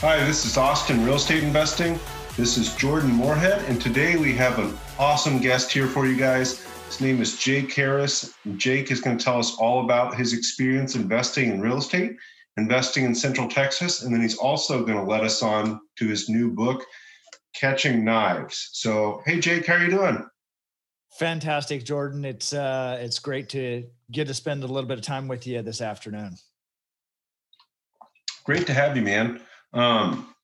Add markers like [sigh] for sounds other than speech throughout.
Hi, this is Austin Real Estate Investing. This is Jordan Moorhead, and today we have an awesome guest here for you guys. His name is Jake Harris. Jake is going to tell us all about his experience investing in real estate, investing in Central Texas, and then he's also going to let us on to his new book, Catching Knives. So, hey, Jake, how are you doing? Fantastic, Jordan. It's uh, it's great to get to spend a little bit of time with you this afternoon. Great to have you, man. Um,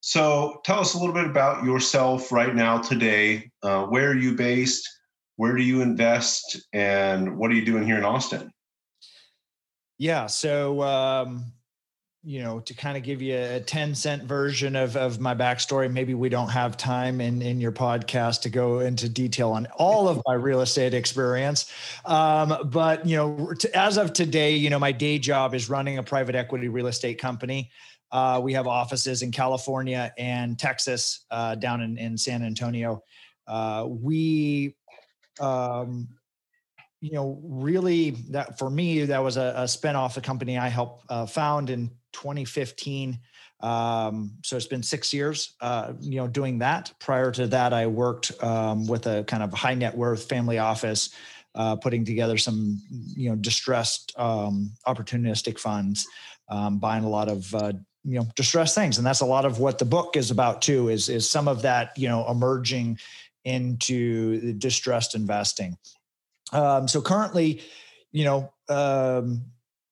so tell us a little bit about yourself right now today. Uh, where are you based? Where do you invest? And what are you doing here in Austin? Yeah. So, um, you know, to kind of give you a 10 cent version of, of my backstory, maybe we don't have time in, in your podcast to go into detail on all of my real estate experience. Um, but, you know, to, as of today, you know, my day job is running a private equity real estate company. Uh, we have offices in California and Texas, uh, down in, in San Antonio. Uh, we, um, you know, really that for me, that was a, a spinoff, a company I helped uh, found in 2015. Um, so it's been six years, uh, you know, doing that. Prior to that, I worked um, with a kind of high net worth family office, uh, putting together some, you know, distressed um, opportunistic funds, um, buying a lot of you know distressed things. And that's a lot of what the book is about too is is some of that you know emerging into distressed investing. Um, so currently you know um,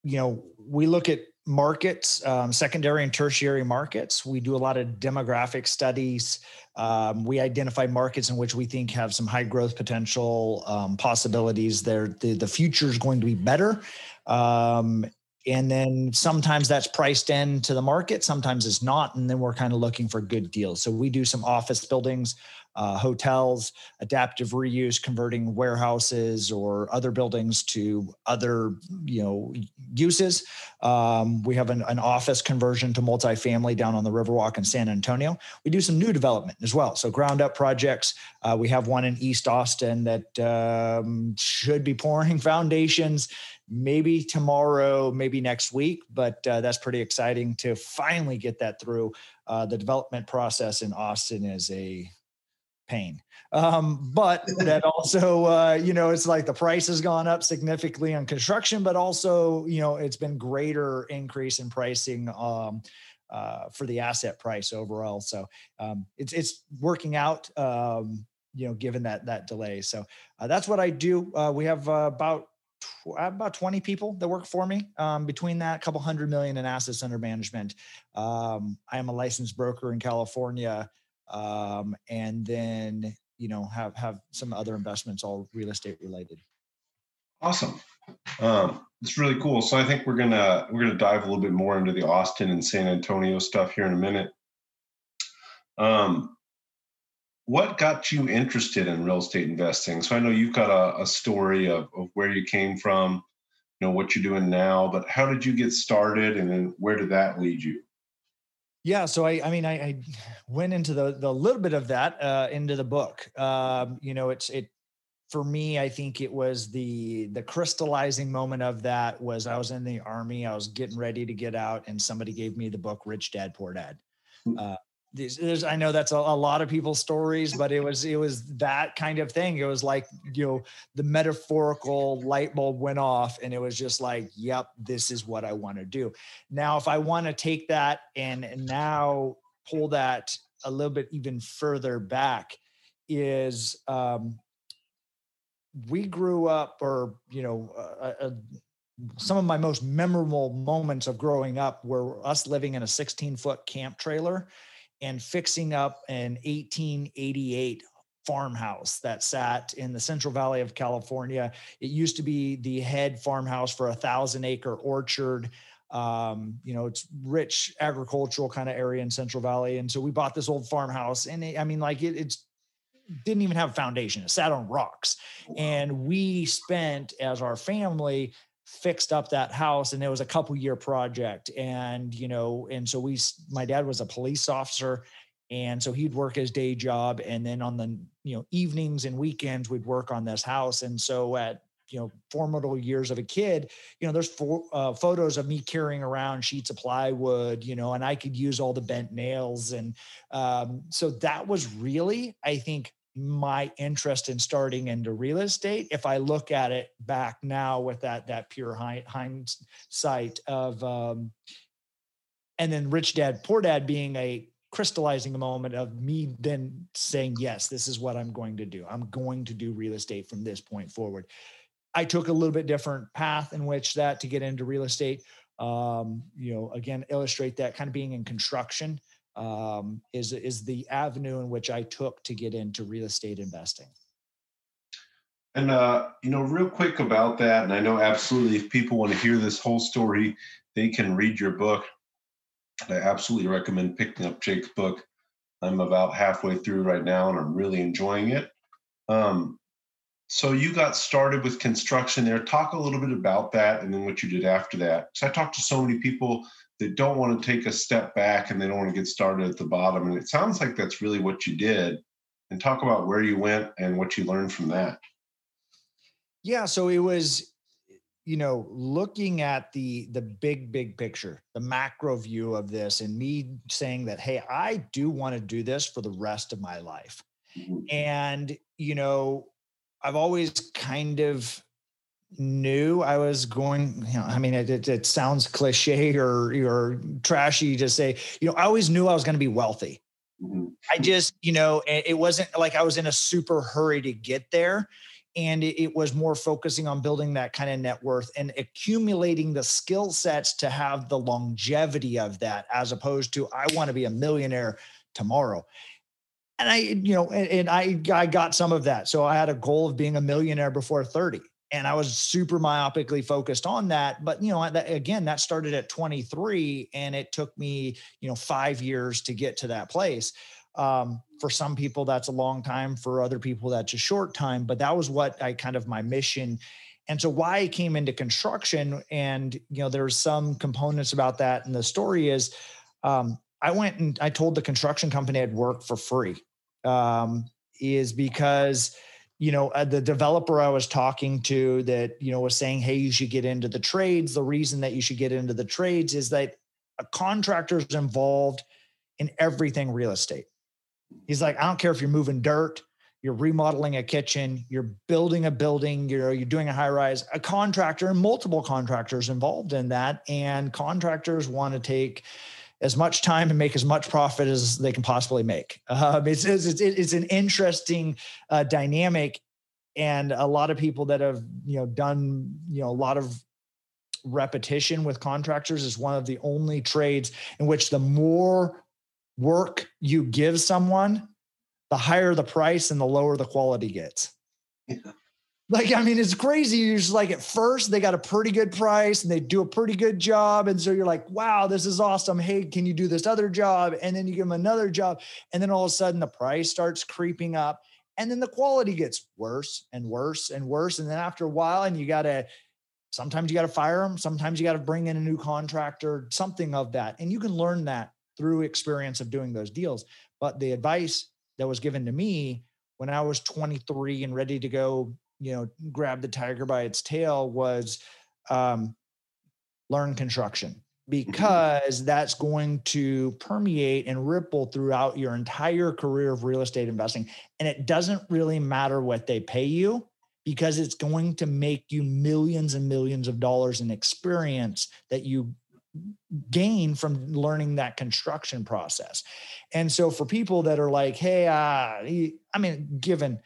you know we look at markets um, secondary and tertiary markets. We do a lot of demographic studies. Um, we identify markets in which we think have some high growth potential um, possibilities. There the, the future is going to be better. Um, and then sometimes that's priced in to the market sometimes it's not and then we're kind of looking for good deals. So we do some office buildings uh, hotels adaptive reuse converting warehouses or other buildings to other you know uses. Um, we have an, an, office conversion to multifamily down on the riverwalk in san antonio. We do some new development as well. So ground up projects uh, we have one in east austin that um, should be pouring [laughs] foundations maybe tomorrow, maybe next week, but uh, that's pretty exciting to finally get that through. Uh, the development process in Austin is a pain. Um, but [laughs] that also, uh, you know, it's like the price has gone up significantly on construction, but also, you know, it's been greater increase in pricing um, uh, for the asset price overall. So um, it's it's working out. Um, you know, given that that delay. So uh, that's what I do. Uh, we have uh, about tw- about 20 people that work for me. Um, between that, a couple hundred million in assets under management. Um, I am a licensed broker in California, um, and then you know have have some other investments, all real estate related. Awesome. Um, it's really cool. So I think we're gonna we're gonna dive a little bit more into the Austin and San Antonio stuff here in a minute. Um, what got you interested in real estate investing? So I know you've got a, a story of, of where you came from, you know, what you're doing now, but how did you get started and then where did that lead you? Yeah, so I, I mean, I, I went into the the little bit of that uh, into the book. Um, you know, it's it for me. I think it was the the crystallizing moment of that was I was in the army. I was getting ready to get out, and somebody gave me the book Rich Dad Poor Dad. Hmm. Uh, there's, I know that's a, a, lot of people's stories, but it was it was that kind of thing. It was like you know the metaphorical light bulb went off, and it was just like, yep, this is what I want to do. Now, if I want to take that and, now pull that a little bit even further back, is um, we grew up, or you know, uh, uh, some of my most memorable moments of growing up were us living in a 16 foot camp trailer and fixing up an 1888 farmhouse that sat in the Central Valley of California. It used to be the head farmhouse for a thousand acre orchard. Um, you know, it's rich agricultural kind of area in Central Valley. And so we bought this old farmhouse and it, I mean, like it, it's didn't even have a foundation. It sat on rocks. And we spent as our family fixed up that house and it was a couple year project. And you know and so we my dad was a police officer and so he'd work his day job and then on the you know evenings and weekends we'd work on this house. And so at you know formidable years of a kid you know there's fo- uh, photos of me carrying around sheets of plywood you know and i could use all the bent nails. And um, so that was really i think my interest in starting into real estate if i look at it back now with that that pure hindsight of um, and then rich dad poor dad being a crystallizing moment of me then saying yes this is what i'm going to do. I'm going to do real estate from this point forward. I took a little bit different path in which that to get into real estate um, you know again illustrate that kind of being in construction um, is is the avenue in which I took to get into real estate investing. And uh, you know, real quick about that, and I know absolutely if people want to hear this whole story, they can read your book. I absolutely recommend picking up Jake's book. I'm about halfway through right now, and I'm really enjoying it. Um, so you got started with construction there. Talk a little bit about that, and then what you did after that. Because I talked to so many people that don't want to take a step back and they don't want to get started at the bottom. And it sounds like that's really what you did. And talk about where you went and what you learned from that. Yeah, so it was you know looking at the the big big picture the macro view of this and me saying that hey i do want to do this for the rest of my life mm-hmm. and you know i've always kind of knew I was going, you know, I mean, it, it, it, sounds cliche or, or trashy to say, you know, I always knew I was going to be wealthy. Mm-hmm. I just, you know, it, wasn't like I was in a super hurry to get there. And it, it was more focusing on building that kind of net worth and accumulating the skill sets to have the longevity of that, as opposed to, I want to be a millionaire tomorrow and I, you know, and, and, I, I got some of that. So I had a goal of being a millionaire before 30 and I was super myopically focused on that. But you know, that, again, that started at 23, and it took me you know five years to get to that place. Um, for some people, that's a long time. For other people, that's a short time. But that was what I kind of my mission. And so why I came into construction, and you know, there's some components about that. And the story is, um, I went and I told the construction company I'd work for free. Um, is because you know uh, the developer i was talking to that you know was saying hey you should get into the trades. The reason that you should get into the trades is that a contractor is involved in everything real estate. He's like i don't care if you're moving dirt you're remodeling a kitchen you're building a building you're you're doing a high rise a contractor and multiple contractors involved in that and contractors want to take as much time and make as much profit as they can possibly make. Um, it's, it's, it's an interesting uh, dynamic, and a lot of people that have you know done you know a lot of repetition with contractors is one of the only trades in which the more work you give someone, the higher the price and the lower the quality gets. Yeah. Like, I mean, it's crazy. You're just like, at first, they got a pretty good price and they do a pretty good job. And so you're like, wow, this is awesome. Hey, can you do this other job? And then you give them another job. And then all of a sudden, the price starts creeping up. And then the quality gets worse and worse and worse. And then after a while, and you got to, sometimes you got to fire them. Sometimes you got to bring in a new contractor, something of that. And you can learn that through experience of doing those deals. But the advice that was given to me when I was 23 and ready to go you know grab the tiger by its tail was um, learn construction mm-hmm. because that's going to permeate and ripple throughout your entire career of real estate investing and it doesn't really matter what they pay you because it's going to make you millions and millions of dollars in experience that you gain from learning that construction process. And so for people that are like, hey, uh, I mean, given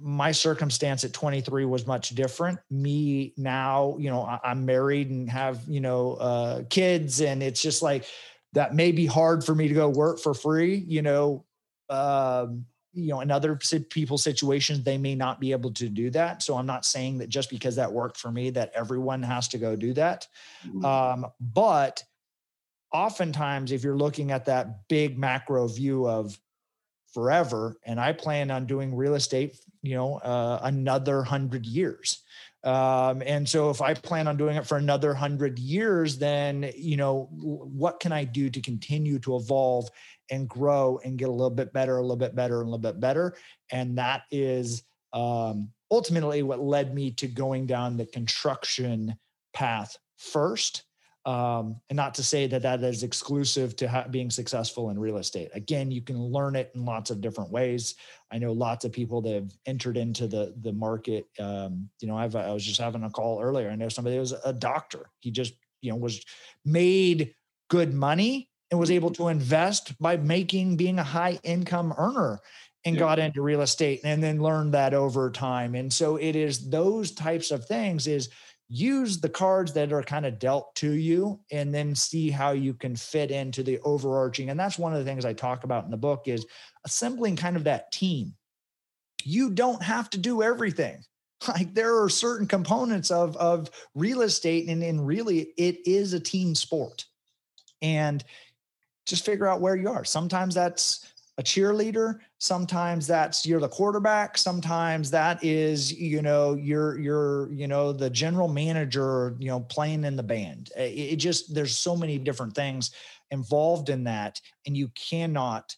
my circumstance at 23 was much different. Me now you know i'm married and have you know uh, kids and it's just like that may be hard for me to go work for free you know um, you know in other people's situations they may not be able to do that. So i'm not saying that just because that worked for me that everyone has to go do that. Mm-hmm. um, but oftentimes if you're looking at that big macro view of forever and i plan on doing real estate you know uh, another hundred years. Um, and so if i plan on doing it for another hundred years then you know what can i do to continue to evolve and grow and get a little bit better a little bit better and a little bit better? And that is um, ultimately what led me to going down the construction path first um, and not to say that that is exclusive to ha- being successful in real estate. Again, you can learn it in lots of different ways. I know lots of people that have entered into the the market. Um, you know, I've, I was just having a call earlier. I know somebody was a doctor. He just you know was made good money and was able to invest by making being a high income earner and yeah. got into real estate and then learned that over time. And so it is those types of things is use the cards that are kind of dealt to you and then see how you can fit into the overarching. And that's one of the things i talk about in the book is assembling kind of that team. You don't have to do everything. [laughs] Like there are certain components of of real estate and, and really it is a team sport. And just figure out where you are. Sometimes that's a cheerleader sometimes that's you're the quarterback. Sometimes that is you know you're you're you know the general manager you know playing in the band. It, it just there's so many different things involved in that and you cannot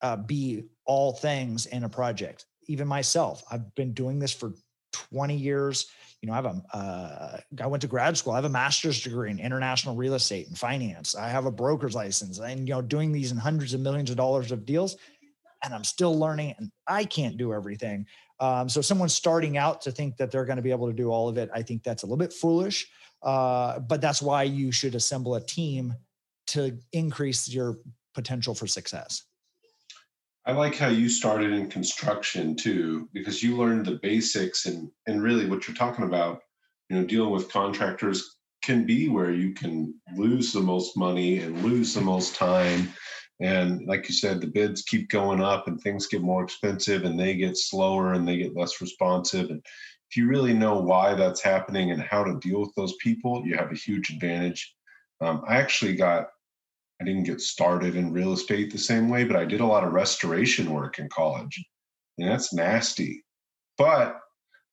uh, be all things in a project. Even myself i've been doing this for 20 years. You know, I have a, uh, I went to grad school. I have a master's degree in international real estate and finance. I have a broker's license. And, you know, doing these in hundreds of millions of dollars of deals and I'm still learning and I can't do everything. Um, so someone starting out to think that they're going to be able to do all of it, I think that's a little bit foolish. Uh, but that's why you should assemble a team to increase your potential for success. I like how you started in construction too, because you learned the basics and and really what you're talking about, you know, dealing with contractors can be where you can lose the most money and lose the most time. And like you said, the bids keep going up and things get more expensive and they get slower and they get less responsive. And if you really know why that's happening and how to deal with those people, you have a huge advantage. Um, I actually got I didn't get started in real estate the same way, but I did a lot of restoration work in college. And that's nasty. But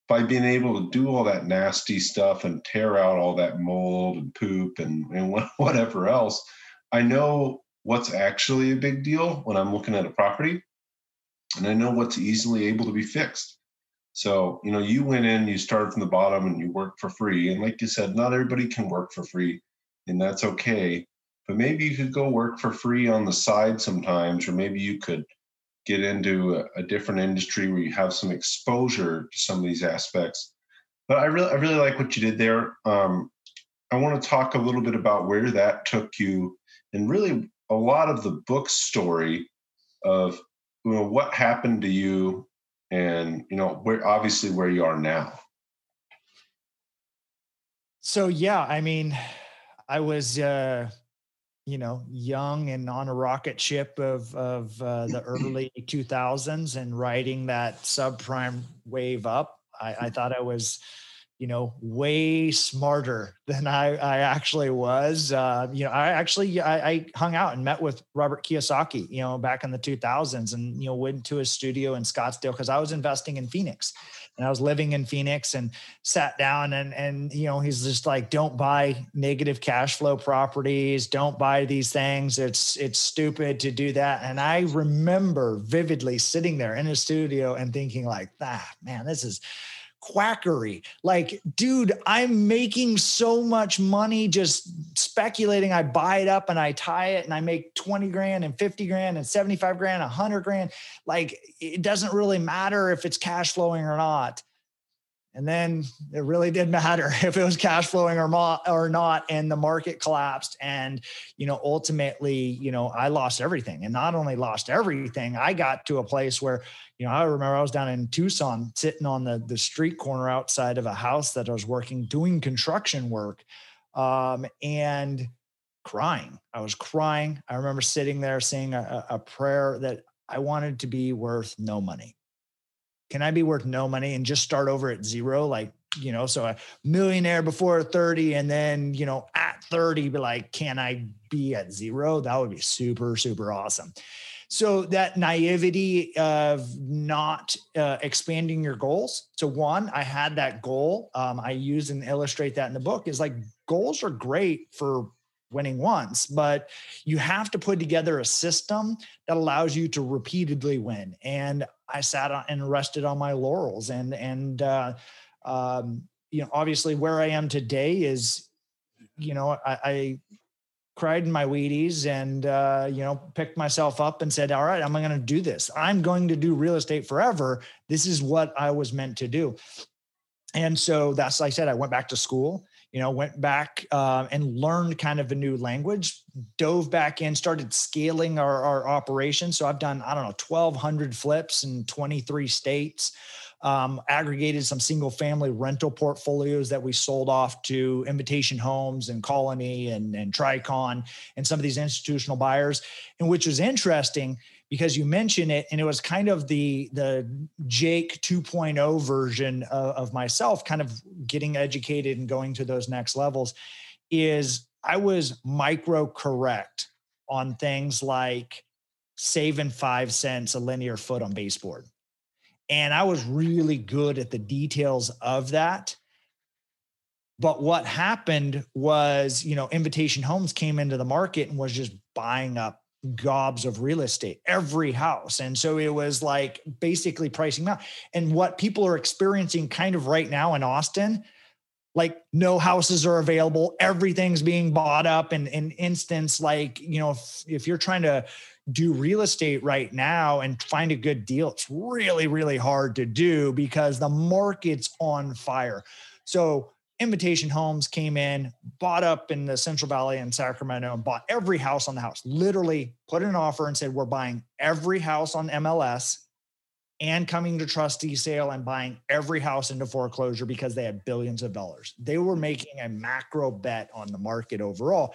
by being able to do all that nasty stuff and tear out all that mold and poop and, and [laughs] whatever else, I know what's actually a big deal when I'm looking at a property. And I know what's easily able to be fixed. So, you know, you went in, you started from the bottom and you worked for free. And like you said, not everybody can work for free, and that's okay but maybe you could go work for free on the side sometimes, or maybe you could get into a, a, different industry where you have some exposure to some of these aspects. But I really, I really like what you did there. Um, I want to talk a little bit about where that took you, and really a lot of the book story of you know what happened to you, and you know where obviously where you are now. So yeah, I mean, I was. Uh, you know, young and on a rocket ship of of uh, the early [clears throat] 2000s and riding that subprime wave up. I, I thought I was, you know, way smarter [laughs] than I, I actually was. Uh, you know, I actually I, I, hung out and met with Robert Kiyosaki, you know, back in the 2000s, and you know went to his studio in Scottsdale because I was investing in Phoenix, and I was living in Phoenix and sat down and and you know he's just like don't buy negative cash flow properties. Don't buy these things. It's it's stupid to do that. And I remember vividly sitting there in his studio and thinking like ah man this is quackery. Like, dude, I'm making so much money just speculating. I buy it up and I tie it and I make 20 grand and 50 grand and 75 grand, 100 grand. Like, it doesn't really matter if it's cash flowing or not. And then it really did matter [laughs] if it was cash flowing or, mo- or not. And the market collapsed. And, you know, ultimately, you know, I lost everything. And not only lost everything, I got to a place where, you know, I remember I was down in Tucson sitting on the, the street corner outside of a house that I was working, doing construction work. Um, and crying. I was crying. I remember sitting there saying a, a prayer that I wanted to be worth no money. Can I be worth no money and just start over at zero? Like, you know, so a millionaire before 30 and then, you know, at 30, be like, can I be at zero? That would be super, super awesome. So that naivety of not uh, expanding your goals. So one, I had that goal. Um, I use and illustrate that in the book. Is like goals are great for winning once, but you have to put together a system that allows you to repeatedly win. And I sat on and rested on my laurels, and and uh, um, you know, obviously where I am today is, you know, I, I cried in my Wheaties and uh, you know picked myself up and said, "All right, I'm going to do this. I'm going to do real estate forever. This is what I was meant to do." And so that's like I said. I went back to school. You know, went back uh, and learned kind of a new language. Dove back in, started scaling our, our operation. So I've done I don't know 1,200 flips in 23 states um, aggregated some single family rental portfolios that we sold off to Invitation Homes and Colony and, and Tricon and some of these institutional buyers, and which was interesting because you mentioned it and it was kind of the the jake 2.0 version of, of, myself kind of getting educated and going to those next levels is i was micro correct on things like saving five cents a linear foot on baseboard and I was really good at the details of that. But what happened was, you know, Invitation Homes came into the market and was just buying up gobs of real estate, every house. And so it was like basically pricing out. And what people are experiencing kind of right now in Austin, like no houses are available, everything's being bought up. And in instance, like, you know, if, if you're trying to do real estate right now and find a good deal, it's really, really hard to do because the market's on fire. So, Invitation Homes came in, bought up in the Central Valley and Sacramento, and bought every house on the house. Literally put in an offer and said, We're buying every house on MLS and coming to trustee sale and buying every house into foreclosure because they had billions of dollars. They were making a macro bet on the market overall.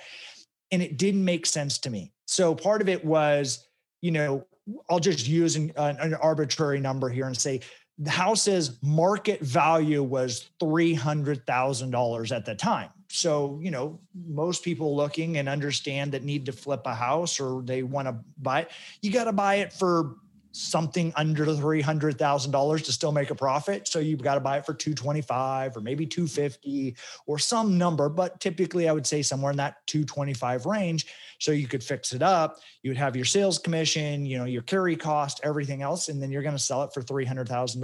And it didn't make sense to me. So part of it was, you know, I'll just use an, an arbitrary number here and say house's market value was $300,000 at the time. So, you know, most people looking and understand that need to flip a house or they want to buy it, you got to buy it for something under $300,000 to still make a profit. So you've got to buy it for 225 or maybe 250 or some number, but typically I would say somewhere in that 225 range. So you could fix it up. You would have your sales commission, you know, your carry cost, everything else, and then you're going to sell it for $300,000.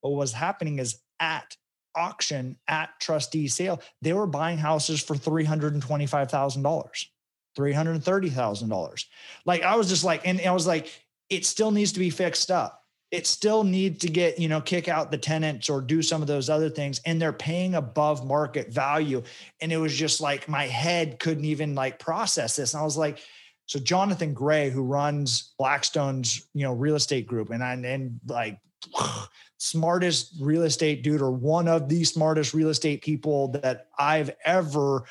What was happening is at auction, at trustee sale, they were buying houses for $325,000. $330,000. Like I was just like, and I was like, it still needs to be fixed up. It still needs to get, you know, kick out the tenants or do some of those other things. And they're paying above market value. And it was just like my head couldn't even like process this. And I was like, so Jonathan Gray, who runs Blackstone's, you know, real estate group, and I and like [sighs] smartest real estate dude or one of the smartest real estate people that I've ever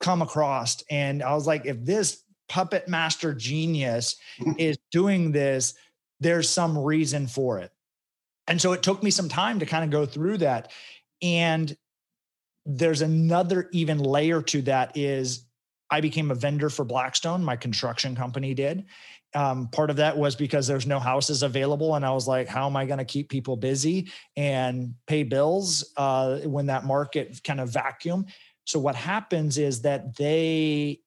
come across. And I was like, if this puppet master genius [laughs] is doing this, there's some reason for it. And so it took me some time to kind of go through that. And there's another even layer to that is I became a vendor for Blackstone, my construction company did. Um, part of that was because there's no houses available. And I was like, how am I going to keep people busy and pay bills uh, when that market kind of vacuum? So what happens is that they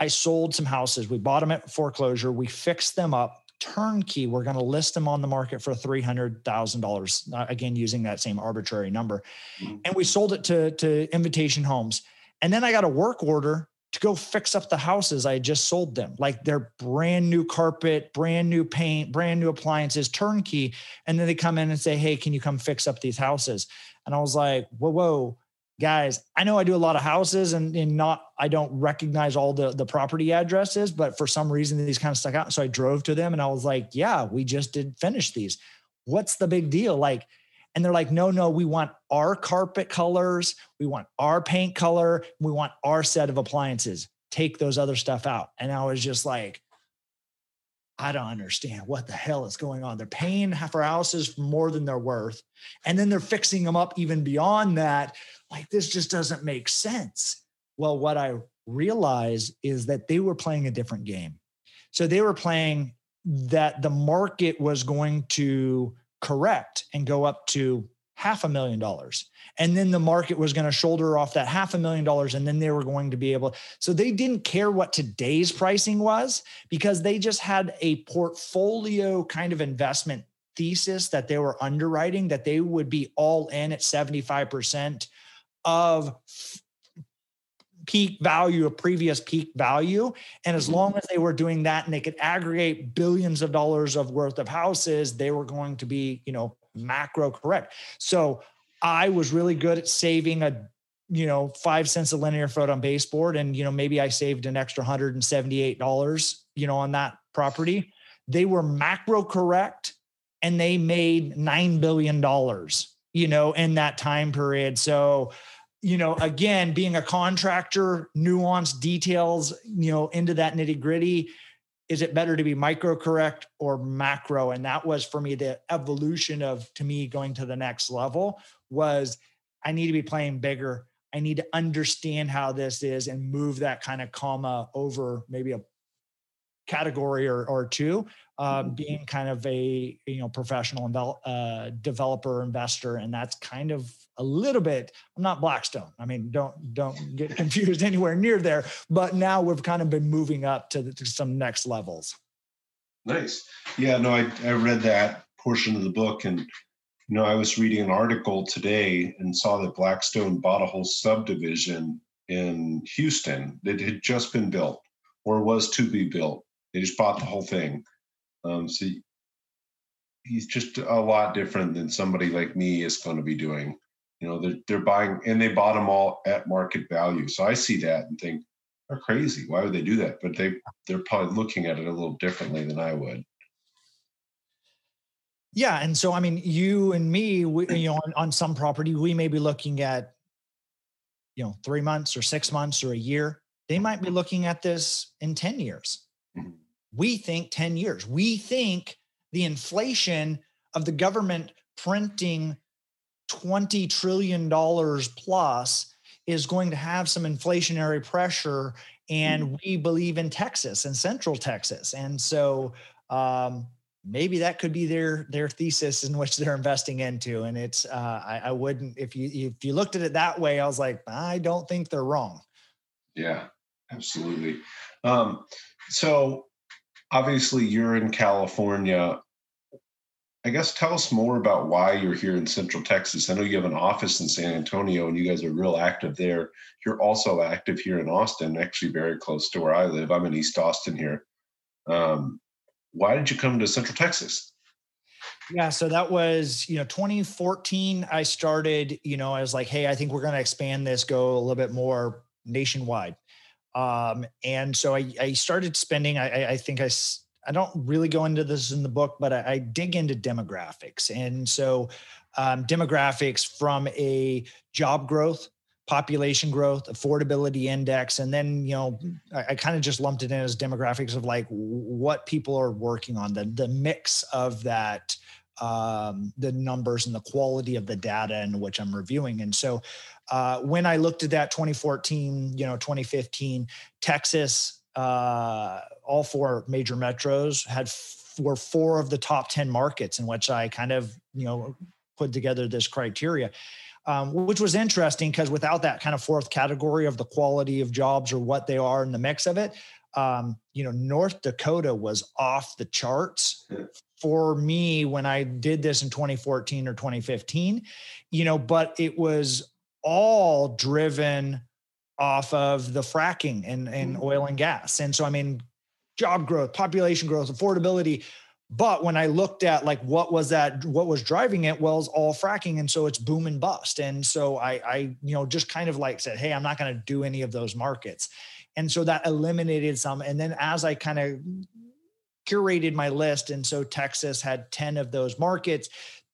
I sold some houses. We bought them at foreclosure. We fixed them up turnkey. We're going to list them on the market for $300,000. Uh, again, using that same arbitrary number. Mm-hmm. And we sold it to, to Invitation Homes. And then I got a work order to go fix up the houses I just sold them. Like they're brand new carpet, brand new paint, brand new appliances, turnkey. And then they come in and say, Hey, can you come fix up these houses? And I was like, Whoa, whoa guys i know i do a lot of houses and, and not i don't recognize all the the property addresses but for some reason these kind of stuck out so i drove to them and i was like yeah we just did finish these what's the big deal like and they're like no no we want our carpet colors we want our paint color we want our set of appliances take those other stuff out and i was just like I don't understand what the hell is going on. They're paying for houses more than they're worth. And then they're fixing them up even beyond that. Like, this just doesn't make sense. Well, what I realized is that they were playing a different game. So they were playing that the market was going to correct and go up to half a million dollars. And then the market was going to shoulder off that half a million dollars. And then they were going to be able. So they didn't care what today's pricing was because they just had a portfolio kind of investment thesis that they were underwriting that they would be all in at 75% of peak value, a previous peak value. And as mm-hmm. long as they were doing that and they could aggregate billions of dollars of worth of houses, they were going to be, you know, macro correct. So I was really good at saving a, you know, five cents a linear foot on baseboard. And, you know, maybe I saved an extra $178, you know, on that property. They were macro correct and they made $9 billion, you know, in that time period. So, you know, again, being a contractor, nuanced details, you know, into that nitty gritty. Is it better to be micro correct or macro? And that was for me the evolution of to me going to the next level was I need to be playing bigger. I need to understand how this is and move that kind of comma over maybe a category or, or two, uh, mm-hmm. being kind of a you know professional uh, developer investor, and that's kind of a little bit. I'm not Blackstone. I mean, don't don't get [laughs] confused anywhere near there. But now we've kind of been moving up to, the, to some next levels. Nice. Yeah. No, I I read that portion of the book and. You know, I was reading an article today and saw that Blackstone bought a whole subdivision in Houston that had just been built or was to be built they just bought the whole thing. Um, so he's just a lot different than somebody like me is going to be doing. You know, they're, they're buying and they bought them all at market value. So I see that and think they're crazy. Why would they do that? But they they're probably looking at it a little differently than I would. Yeah, and so I mean, you and me, we, you know, on, on some property, we may be looking at, you know, three months or six months or a year. They might be looking at this in ten years. Mm-hmm we think 10 years. We think the inflation of the government printing $20 trillion plus is going to have some inflationary pressure. And mm. we believe in Texas and Central Texas. And so um, maybe that could be their their thesis in which they're investing into. And it's uh, I, I wouldn't if you if you looked at it that way, I was like, I don't think they're wrong. Yeah, absolutely. Um, so obviously you're in California. I guess tell us more about why you're here in Central Texas. I know you have an office in San Antonio and you guys are real active there. You're also active here in Austin, actually very close to where I live. I'm in East Austin here. Um, why did you come to Central Texas? Yeah, so that was, you know, 2014. I started, you know, I was like, hey, I think we're going to expand this, go a little bit more nationwide. Um, and so I, I started spending, I, I think I, I don't really go into this in the book, but I, I dig into demographics. And so um, demographics from a job growth, population growth, affordability index, and then you know I, I kind of just lumped it in as demographics of like what people are working on, the the mix of that, um, the numbers and the quality of the data in which I'm reviewing. And so uh, when I looked at that 2014, you know, 2015, Texas, uh, all four major metros had f- were four of the top 10 markets in which I kind of, you know, put together this criteria. Um, which was interesting because without that kind of fourth category of the quality of jobs or what they are in the mix of it, um, you know, North Dakota was off the charts for me when I did this in 2014 or 2015, you know, but it was all driven off of the fracking and, and mm-hmm. oil and gas. And so, I mean, job growth, population growth, affordability. But when I looked at like what was that, what was driving it, well, it's all fracking. And so it's boom and bust. And so I, I, you know, just kind of like said, hey, I'm not going to do any of those markets. And so that eliminated some. And then as I kind of curated my list, and so Texas had 10 of those markets,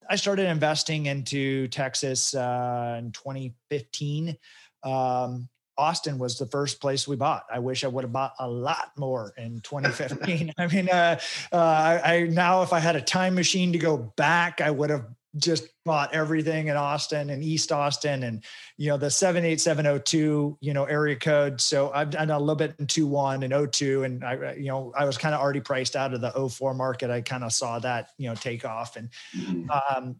I started investing into Texas uh, in 2015. Um, Austin was the first place we bought. I wish I would have bought a lot more in 2015. [laughs] I mean, uh, uh, I, I, now if I had a time machine to go back, I would have just bought everything in Austin and East Austin and you know the 78702 you know area code so I've done a little bit in 21 and 02 and I you know I was kind of already priced out of the 04 market I kind of saw that you know take off and mm-hmm. um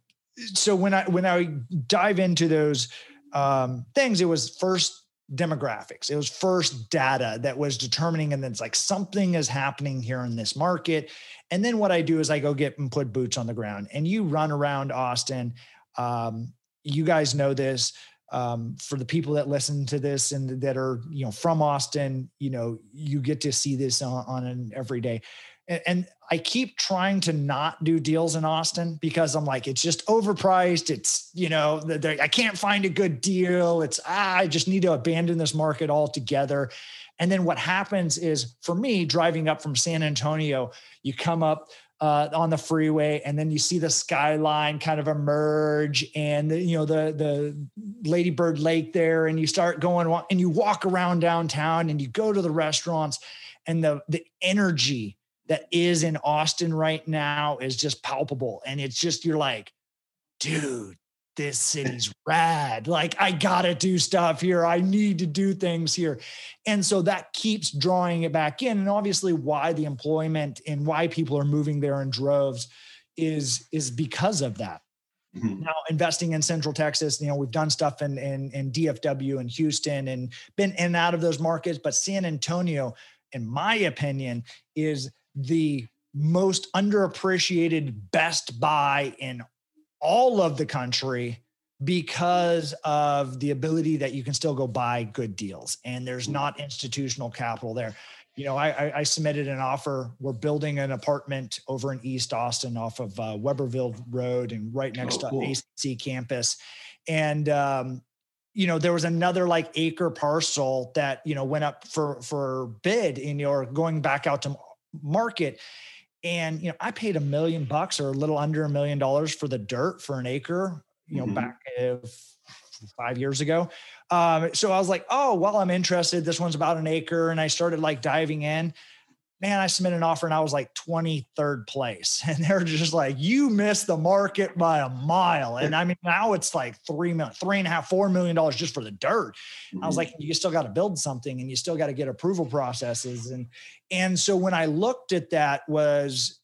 so when I when I dive into those um things it was first demographics. It was first data that was determining, and then it's like something is happening here in this market. And then what I do is I go get and put boots on the ground. And you run around Austin. Um, you guys know this. Um, for the people that listen to this and that are you know from Austin, you know you get to see this on, on an everyday and, I keep trying to not do deals in Austin because I'm like, it's just overpriced. It's, you know, I can't find a good deal. It's, ah, I just need to abandon this market altogether. And then what happens is for me, driving up from San Antonio, you come up uh, on the freeway and then you see the skyline kind of emerge and the, you know the the ladybird lake there and you start going and you walk around downtown and you go to the restaurants and the the energy that is in Austin right now is just palpable. And it's just, you're like, dude, this city's [laughs] rad. Like, I gotta do stuff here. I need to do things here. And so that keeps drawing it back in. And obviously, why the employment and why people are moving there in droves is, is because of that. Mm-hmm. Now investing in Central Texas, you know, we've done stuff in, in in DFW and Houston and been in and out of those markets, but San Antonio, in my opinion, is the most underappreciated best buy in all of the country because of the ability that you can still go buy good deals and there's not institutional capital there. You know, I, I submitted an offer. We're building an apartment over in East Austin off of uh, Webberville Road and right next oh, cool. to ACC campus. And, um, you know, there was another like acre parcel that, you know, went up for, for bid in your going back out to market. And you know, I paid a million bucks or a little under a million dollars for the dirt for an acre. You know, mm-hmm. back uh, five years ago. Um, so I was like, oh well, I'm interested. This one's about an acre, and I started like diving in man, I submitted an offer and I was like 23rd place. [laughs] And they're just like, you missed the market by a mile. And I mean, now it's like three million, three and a half, four million dollars just for the dirt. Mm-hmm. I was mm-hmm. like, you still got to build something and you still got to get approval processes. And and so when I looked at that was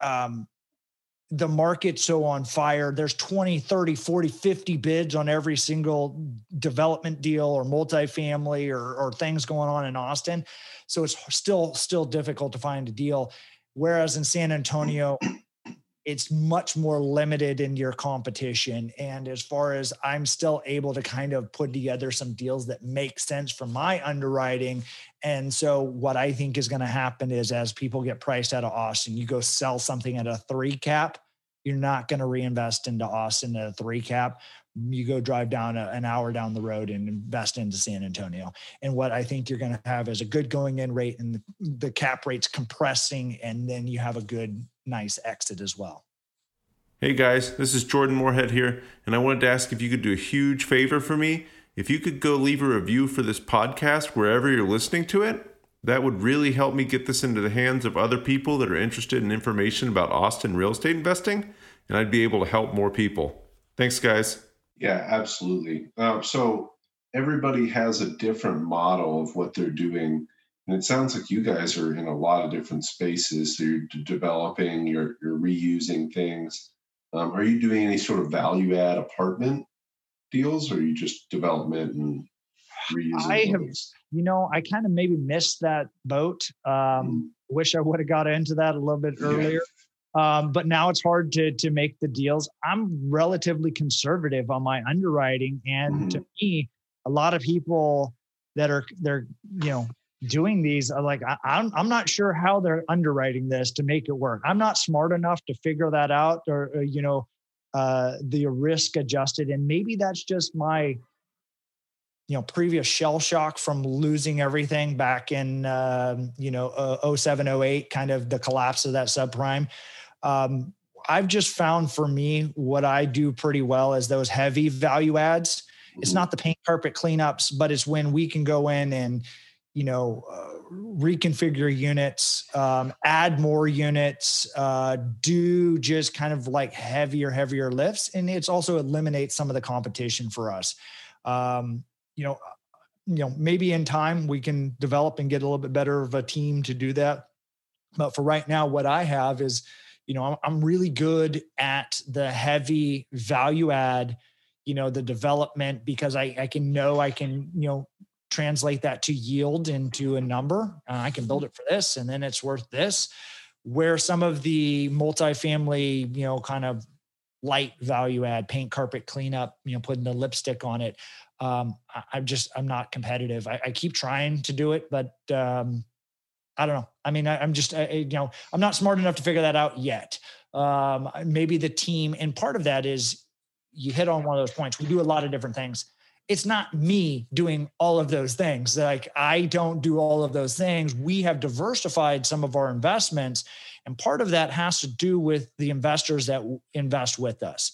um the market so on fire there's 20 30 40 50 bids on every single development deal or multifamily or, or things going on in austin so it's still still difficult to find a deal. Whereas in san antonio it's much more limited in your competition. And as far as i'm still able to kind of put together some deals that make sense for my underwriting. And so what i think is going to happen is as people get priced out of austin you go sell something at a three cap you're not going to reinvest into austin at a three cap you go drive down a, an hour down the road and invest into San Antonio. And what I think you're going to have is a good going in rate and the, the cap rates compressing, and then you have a good, nice exit as well. Hey guys, this is Jordan Moorhead here, and I wanted to ask if you could do a huge favor for me. If you could go leave a review for this podcast wherever you're listening to it, that would really help me get this into the hands of other people that are interested in information about Austin real estate investing, and I'd be able to help more people. Thanks, guys. Yeah, absolutely. Uh, so everybody has a different model of what they're doing. And it sounds like you guys are in a lot of different spaces. So you're developing, you're, you're reusing things. Um, are you doing any sort of value add apartment deals or are you just development and reusing? I have, you know, I kind of maybe missed that boat. Um, mm Wish I would have got into that a little bit earlier. Um, but now it's hard to to make the deals. I'm relatively conservative on my underwriting, and mm-hmm. to me, a lot of people that are they're you know doing these are like I, I'm I'm not sure how they're underwriting this to make it work. I'm not smart enough to figure that out, or, or you know, uh, the risk adjusted, and maybe that's just my you know previous shell shock from losing everything back in uh, you know uh, 07 08 kind of the collapse of that subprime um, I've just found for me what I do pretty well is those heavy value adds. It's Mhm. not the paint carpet cleanups, but it's when we can go in and, you know, uh, reconfigure units, um, add more units, uh, do just kind of like heavier, heavier lifts. And it's also eliminates some of the competition for us. Um, you know, you know, maybe in time we can develop and get a little bit better of a team to do that. But for right now, what I have is, you know, I'm, I'm really good at the heavy value add, you know, the development because I, I can know I can, you know, translate that to yield into a number. Uh, I can build it for this and then it's worth this. Where some of the multifamily, you know, kind of light value add, paint carpet cleanup, you know, putting the lipstick on it. Um, I, I'm just, I'm not competitive. I, I keep trying to do it, but um, I don't know. I mean, I, I'm just, I- you know, I'm not smart enough to figure that out yet. Um, maybe the team, and part of that is you hit on one of those points. We do a lot of different things. It's not me doing all of those things. Like I don't do all of those things. We have diversified some of our investments, and part of that has to do with the investors that invest with us.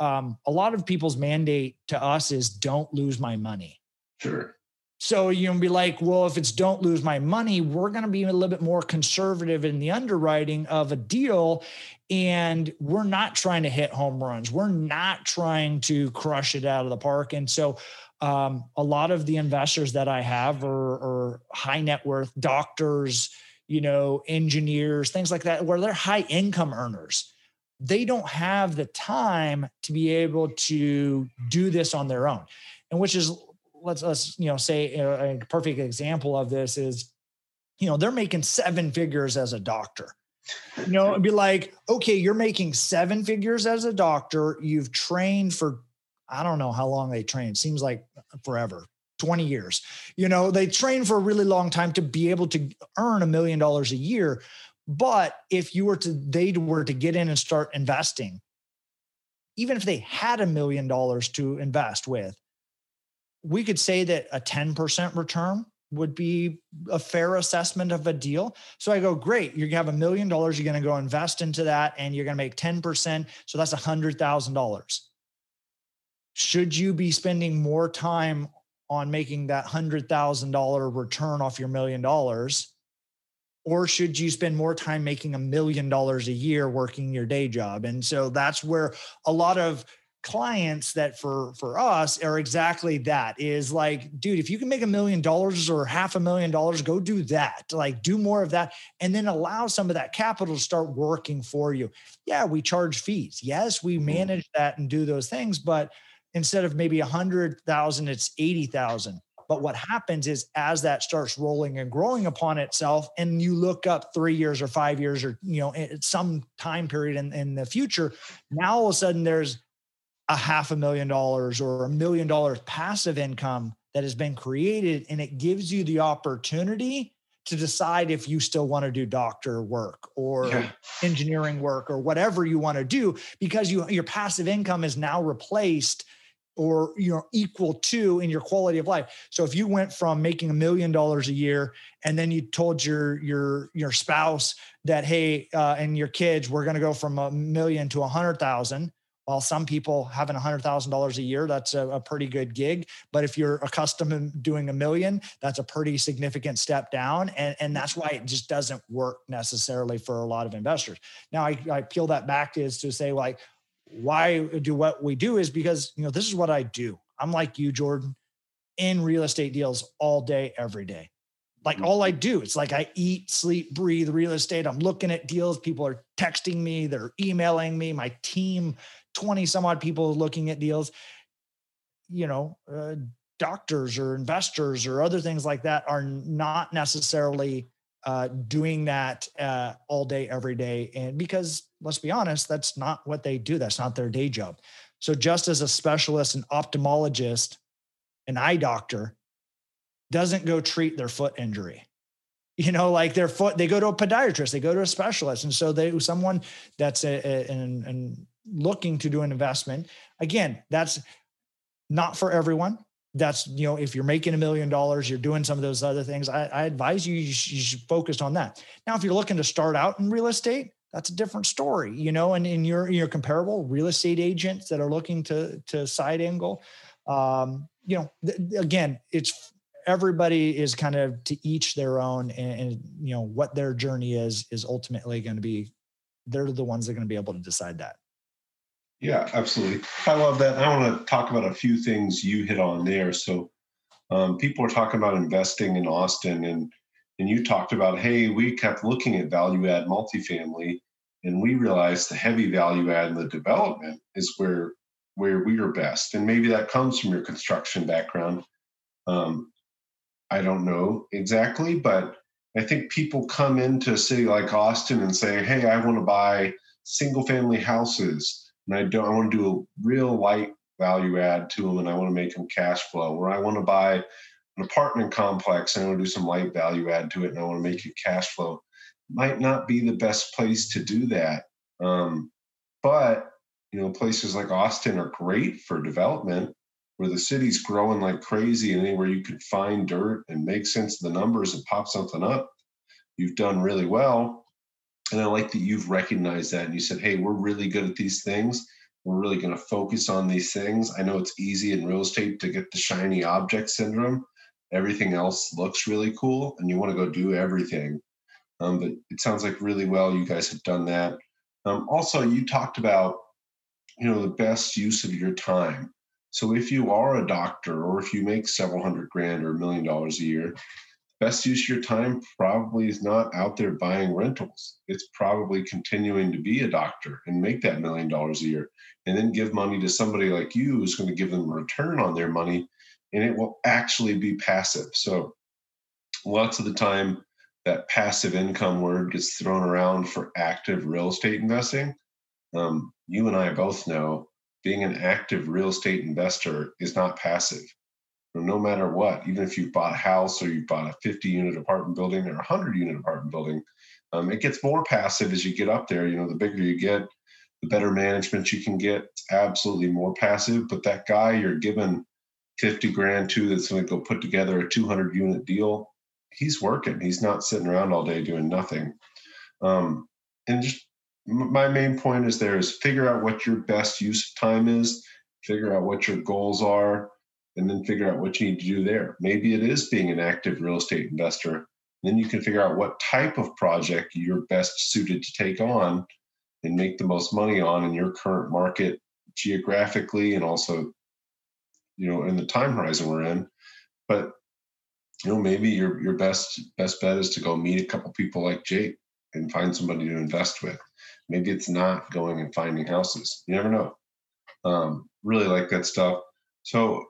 Um, a lot of people's mandate to us is don't lose my money. Sure. So you can be like, well, if it's don't lose my money, we're going to be a little bit more conservative in the underwriting of a deal. And we're not trying to hit home runs. We're not trying to crush it out of the park. And so um, a lot of the investors that I have are, are high net worth doctors, you know, engineers, things like that, where they're high income earners. They don't have the time to be able to do this on their own. And which is let's let's you know say a, perfect example of this is you know they're making seven figures as a doctor. You know it'd be like okay you're making seven figures as a doctor. You've trained for i don't know how long they trained. Seems like forever 20 years. You know they train for a really long time to be able to earn a million dollars a year. But if you were to they were to get in and start investing even if they had a million dollars to invest with we could say that a 10% return would be a fair assessment of a deal. So I go, great, you're gonna have a million dollars, you're gonna go invest into that, and you're gonna make 10%. So that's a hundred thousand dollars. Should you be spending more time on making that hundred thousand dollar return off your million dollars? Or should you spend more time making a million dollars a year working your day job? And so that's where a lot of clients that for for us are exactly that is like dude if you can make a million dollars or half a million dollars go do that like do more of that and then allow some of that capital to start working for you. Yeah we charge fees. Yes we mm-hmm. manage that and do those things but instead of maybe a hundred thousand it's eighty thousand. But what happens is as that starts rolling and growing upon itself and you look up three years or five years or you know at some time period in, in the future now all of a sudden there's a half a million dollars or a million dollars passive income that has been created and it gives you the opportunity to decide if you still want to do doctor work or Yeah. engineering work or whatever you want to do because you your passive income is now replaced or you know equal to in your quality of life so if you went from making a million dollars a year and then you told your your your spouse that hey uh, and your kids we're going to go from a million to a hundred thousand while some people having a hundred thousand dollars a year that's a, a pretty good gig. But if you're accustomed to doing a million that's a pretty significant step down. And, and that's why it just doesn't work necessarily for a lot of investors. Now i, I peel that back is to say like why do what we do is because you know this is what i do. I'm like you jordan in real estate deals all day every day. Like all i do it's like i eat sleep breathe real estate. I'm looking at deals. People are texting me. They're emailing me. My team 20 some odd people looking at deals you know uh, doctors or investors or other things like that are not necessarily uh, doing that uh, all day every day. And because let's be honest that's not what they do. That's not their day job. So just as a specialist an ophthalmologist an eye doctor doesn't go treat their foot injury. You know like their foot they go to a podiatrist they go to a specialist. And so they someone that's a, a, an, an looking to do an investment again that's not for everyone that's you know if you're making a million dollars you're doing some of those other things i, I advise you you should, you should focus on that now if you're looking to start out in real estate that's a different story you know and in your your comparable real estate agents that are looking to to side angle um, you know, th- again, it's everybody is kind of to each their own, and, and you know what their journey is is ultimately going to be. They're the ones that are going to be able to decide that. Yeah, absolutely. I love that. I want to talk about a few things you hit on there. So, um, people are talking about investing in Austin, and and you talked about, hey, we kept looking at value add multifamily, and we realized the heavy value add in the development is where where we are best. And maybe that comes from your construction background. Um, I don't know exactly, but I think people come into a city like Austin and say, hey, I want to buy single family houses and I don't I want to do a real light value add to them and I want to make them cash flow or I want to buy an apartment complex and I want to do some light value add to it and I want to make it cash flow. Might not be the best place to do that um, but you know places like Austin are great for development where the city's growing like crazy and anywhere you could find dirt and make sense of the numbers and pop something up you've done really well and I like that you've recognized that and you said, hey, we're really good at these things. We're really going to focus on these things. I know it's easy in real estate to get the shiny object syndrome. Everything else looks really cool and you want to go do everything. Um, but it sounds like really well you guys have done that. Um, also, you talked about, you know, the best use of your time. So if you are a doctor or if you make several hundred grand or a million dollars a year, best use of your time probably is not out there buying rentals. It's probably continuing to be a doctor and make that million dollars a year and then give money to somebody like you who's going to give them a return on their money and it will actually be passive. So lots of the time that passive income word gets thrown around for active real estate investing. Um, you and I both know being an active real estate investor is not passive no matter what, even if you bought a house or you bought a 50 unit apartment building or a 100 unit apartment building, um, it gets more passive as you get up there. You know, the bigger you get, the better management you can get. It's absolutely more passive. But that guy you're given 50 grand to that's going to go put together a 200 unit deal, he's working. He's not sitting around all day doing nothing. Um, and just my main point is there is figure out what your best use of time is, figure out what your goals are and then figure out what you need to do there. Maybe it is being an active real estate investor. Then you can figure out what type of project you're best suited to take on and make the most money on in your current market geographically and also you know in the time horizon we're in. But you know maybe your your best best bet is to go meet a couple people like Jake and find somebody to invest with. Maybe it's not going and finding houses. You never know. Um, really like that stuff. So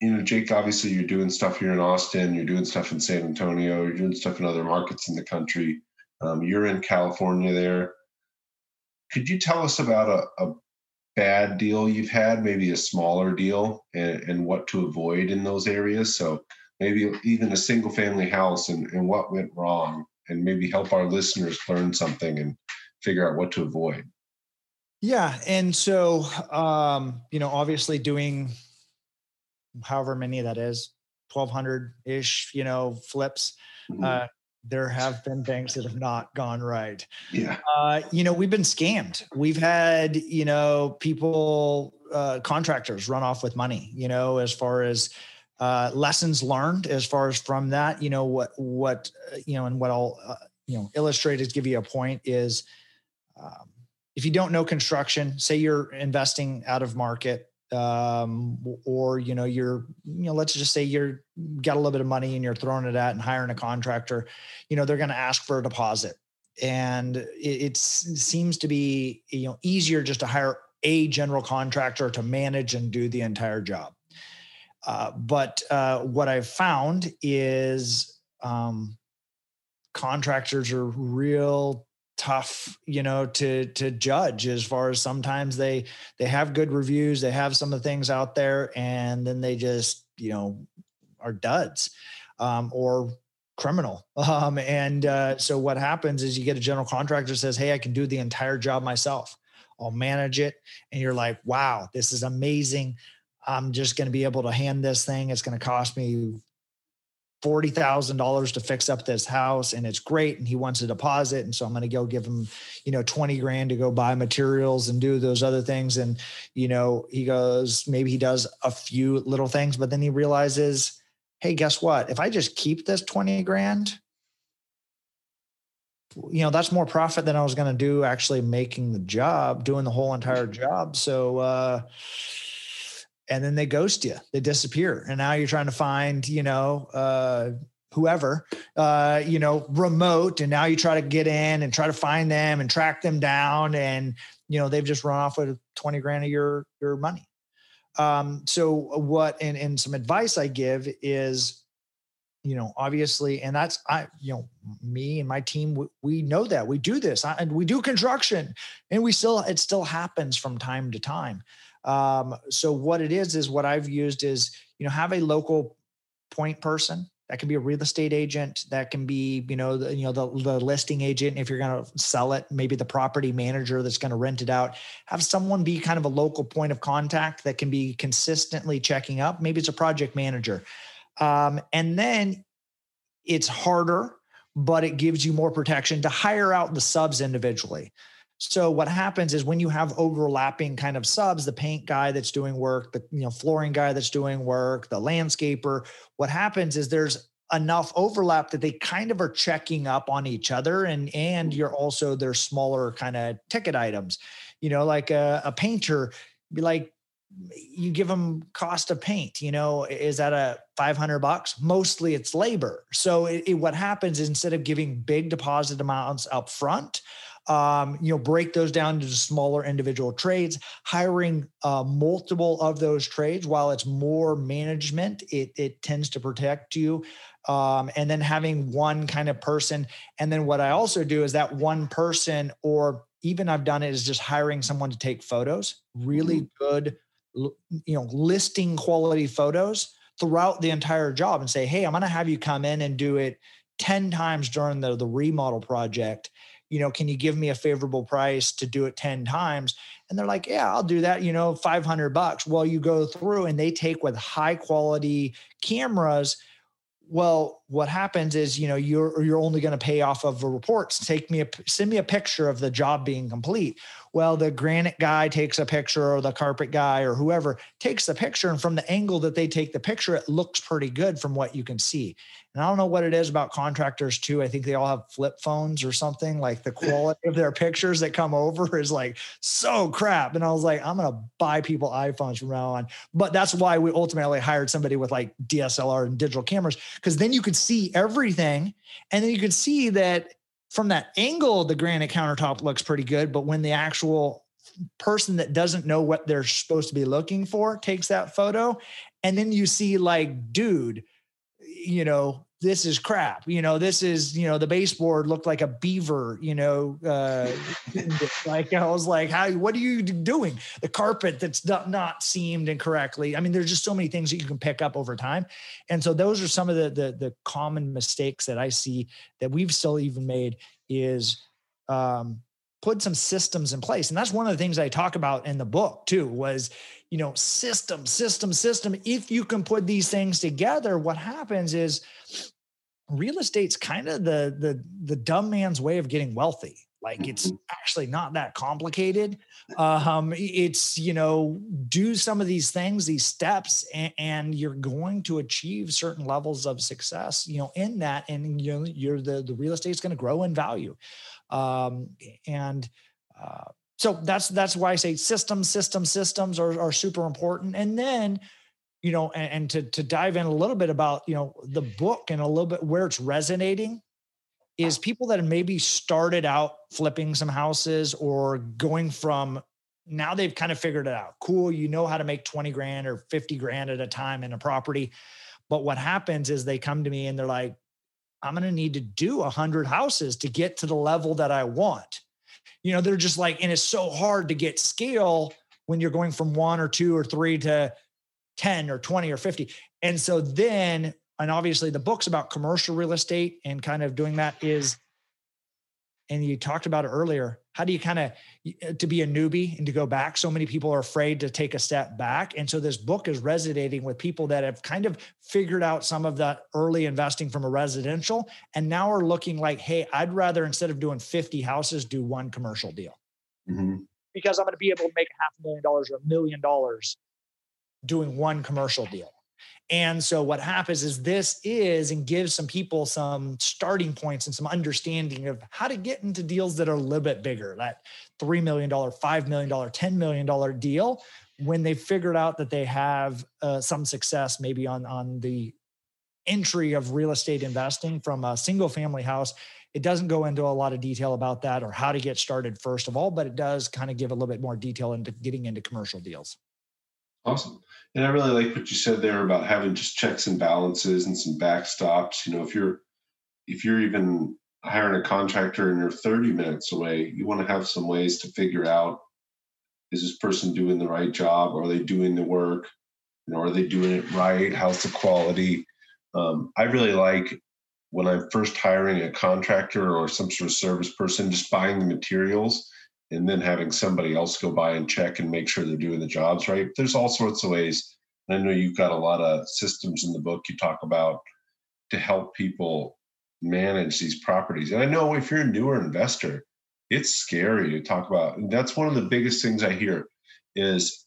you know, Jake, obviously you're doing stuff here in Austin, you're doing stuff in San Antonio, you're doing stuff in other markets in the country. Um, you're in California there. Could you tell us about a, a bad deal you've had, maybe a smaller deal, and, and, what to avoid in those areas? So maybe even a single family house and, and what went wrong, and maybe help our listeners learn something and figure out what to avoid. Yeah. And so, um, you know, obviously doing however many that is, 1200 ish, you know, flips. Mm-hmm. Uh, there have been things that have not gone right. Yeah. Uh, you know, we've been scammed. We've had, you know, people, uh, contractors run off with money, you know, as far as, uh, lessons learned as far as from that, you know, what, what, uh, you know, and what I'll, uh, you know, illustrate is give you a point is, um, if you don't know construction, say you're investing out of market, um, or you know you're you know let's just say you're got a little bit of money and you're throwing it at and hiring a contractor you know they're going to ask for a deposit. And it, it seems to be you know easier just to hire a general contractor to manage and do the entire job. Uh, but uh, what i've found is um, contractors are real tough you know to to judge as far as sometimes they they have good reviews they have some of the things out there and then they just you know are duds um, or criminal. [laughs] Um, and uh, so what happens is you get a general contractor says hey i can do the entire job myself. I'll manage it. And you're like wow this is amazing. I'm just going to be able to hand this thing. It's going to cost me forty thousand dollars to fix up this house, and it's great, and he wants a deposit, and so I'm going to go give him, you know, twenty grand to go buy materials and do those other things, and you know, he goes maybe he does a few little things, but then he realizes, hey, guess what? If I just keep this twenty grand, you know that's more profit than i was going to do actually making the job doing the whole entire job so uh and then they ghost you. They disappear. And now you're trying to find you know uh whoever uh you know remote. And now you try to get in and try to find them and track them down. And you know they've just run off with 20 grand of your your money. Um so what and and some advice i give is you know obviously and that's i you know me and my team we, we know that. We do this. I, and we do construction. And we still it still happens from time to time um, so what it is is what i've used is you know have a local point person that can be a real estate agent that can be you know the, you know the, the listing agent. If you're going to sell it maybe the property manager that's going to rent it out. Have someone be kind of a local point of contact that can be consistently checking up. Maybe it's a project manager. Um, and then it's harder, but it gives you more protection to hire out the subs individually. So what happens is when you have overlapping kind of subs, the paint guy that's doing work, the you know flooring guy that's doing work, the landscaper, what happens is there's enough overlap that they kind of are checking up on each other and and you're also their smaller kind of ticket items. You know, like a, a painter be like you give them cost of paint you know is that a 500 bucks mostly it's labor so it, it, what happens is instead of giving big deposit amounts up front um, you know break those down into smaller individual trades. Hiring uh, multiple of those trades while it's more management it, it tends to protect you. Um, and then having one kind of person and then what i also do is that one person or even i've done it is just hiring someone to take photos. Really mm-hmm. good you know listing quality photos throughout the entire job and say hey i'm going to have you come in and do it 10 times during the, the remodel project you know can you give me a favorable price to do it 10 times? And they're like yeah i'll do that you know 500 bucks. Well you go through and they take with high quality cameras. Well what happens is you know you're you're only going to pay off of the reports. Take me a send me a picture of the job being complete. Well the granite guy takes a picture or the carpet guy or whoever takes the picture and from the angle that they take the picture it looks pretty good from what you can see and i don't know what it is about contractors too. I think they all have flip phones or something like the quality of their pictures that come over [laughs] is like so crap. And i was like i'm to buy people iphones from now on. But that's why we ultimately hired somebody with like dslr and digital cameras because then you could see everything. And then you could see that from that angle, the granite countertop looks pretty good. But when the actual person that doesn't know what they're supposed to be looking for takes that photo, and then you see, like, dude, you know, this is crap. You know, this is, you know, the baseboard looked like a beaver, you know, uh, [laughs] like I was like, how, what are you doing? The carpet that's not, not seamed incorrectly. I mean, there's just so many things that you can pick up over time. And so those are some of the, the, the common mistakes that I see that we've still even made is, um, put some systems in place. And that's one of the things I talk about in the book too, was, you know, system, system, system. If you can put these things together, what happens is real estate's kind of the the the dumb man's way of getting wealthy. Like it's mm-hmm. actually not that complicated. Um, it's you know do some of these things, these steps, and, and, you're going to achieve certain levels of success. You know in that, and you know you're the the real estate's going to grow in value, um, and uh, so that's that's why I say systems, systems, systems are, are super important. And then, you know, and, and to to dive in a little bit about you know the book and a little bit where it's resonating is people that maybe started out flipping some houses or going from now they've kind of figured it out. Cool, you know how to make 20 grand or 50 grand at a time in a property. But what happens is they come to me and they're like, I'm going to need to do 100 houses to get to the level that I want you know, they're just like, and it's so hard to get scale when you're going from one or two or three to 10 or 20 or 50. And so then, and obviously the book's about commercial real estate and kind of doing that is and you talked about it earlier how do you kind of uh, to be a newbie and to go back so many people are afraid to take a step back? And so this book is resonating with people that have kind of figured out some of that early investing from a residential and now are looking like hey i'd rather instead of doing 50 houses do one commercial deal. Mm-hmm. because i'm going to be able to make a half a million dollars or a million dollars doing one commercial deal and so what happens is this is and gives some people some starting points and some understanding of how to get into deals that are a little bit bigger, that $3 million, $5 million, $10 million deal when they figured out that they have uh, some success maybe on, on the entry of real estate investing from a single family house. It doesn't go into a lot of detail about that or how to get started first of all, but it does kind of give a little bit more detail into getting into commercial deals. Awesome. And I really like what you said there about having just checks and balances and some backstops. You know, if you're if you're even hiring a contractor and you're 30 minutes away, you want to have some ways to figure out is this person doing the right job? Are they doing the work? You know, are they doing it right? How's the quality? Um, I really like when I'm first hiring a contractor or some sort of service person, just buying the materials and then having somebody else go by and check and make sure they're doing the jobs right. There's all sorts of ways. And I know you've got a lot of systems in the book you talk about to help people manage these properties. And I know if you're a newer investor, it's scary to talk about. And that's one of the biggest things I hear is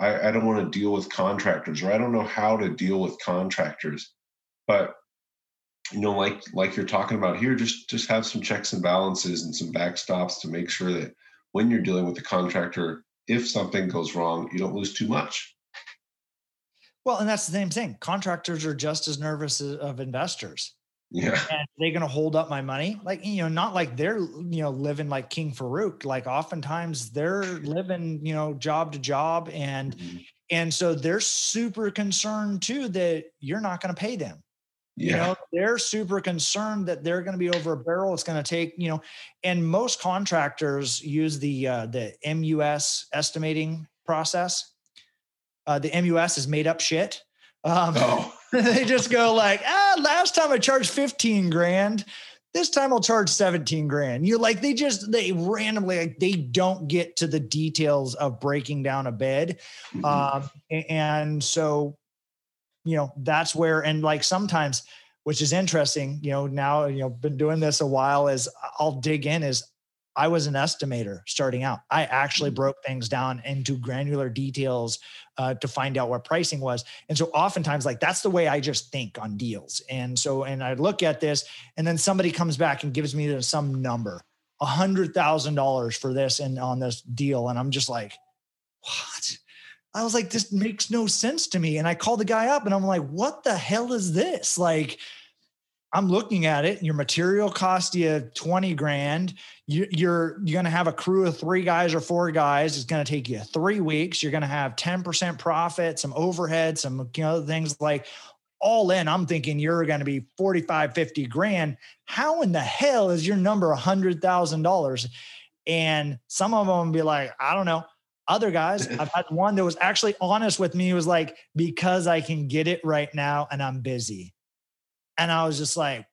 I, I don't want to deal with contractors or I don't know how to deal with contractors. But you know like like you're talking about here just just have some checks and balances and some backstops to make sure that when you're dealing with the contractor if something goes wrong you don't lose too much. Well and that's the same thing. Contractors are just as nervous of investors. Yeah. And they're going to hold up my money? Like you know not like they're you know living like king farouk. Like oftentimes they're living you know job to job and mm-hmm. and so they're super concerned too that you're not going to pay them yeah. You know, they're super concerned that they're going to be over a barrel. It's going to take, you know, and most contractors use the uh, the MUS estimating process. Uh, the MUS is made up shit. Um, oh. [laughs] they just go like, ah, last time I charged 15 grand. This time I'll charge 17 grand. You like they just they randomly like they don't get to the details of breaking down a bed. Mm-hmm. Um, and so you know that's where and like sometimes which is interesting you know now you know been doing this a while is i'll dig in is i was an estimator starting out. I actually mm-hmm. broke things down into granular details uh, to find out what pricing was. And so oftentimes like that's the way i just think on deals. And so and i look at this and then somebody comes back and gives me some number a hundred thousand dollars for this and on this deal. And i'm just like what I was like, this makes no sense to me. And I called the guy up and I'm like, what the hell is this? Like, I'm looking at it. Your material cost you 20 grand. You, you're you're going to have a crew of three guys or four guys. It's going to take you three weeks. You're going to have 10% profit, some overhead, some you know things like all in. I'm thinking you're going to be 45, 50 grand. How in the hell is your number a hundred thousand dollars? And some of them be like, I don't know. Other guys, [laughs] I've had one that was actually honest with me. Was like, because I can get it right now and I'm busy. And I was just like,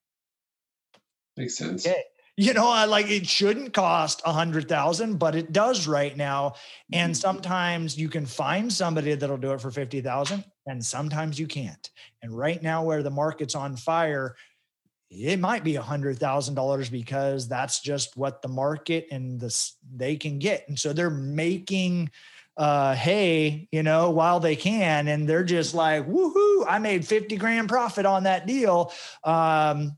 makes sense. Okay. You know, I like it shouldn't cost a hundred thousand, but it does right now. And mm-hmm. sometimes you can find somebody that'll do it for 50,000 and sometimes you can't. And right now where the market's on fire, it might be a hundred thousand dollars because that's just what the market and the they can get. And so they're making uh hey you know while they can and they're just like woohoo i made 50 grand profit on that deal. Um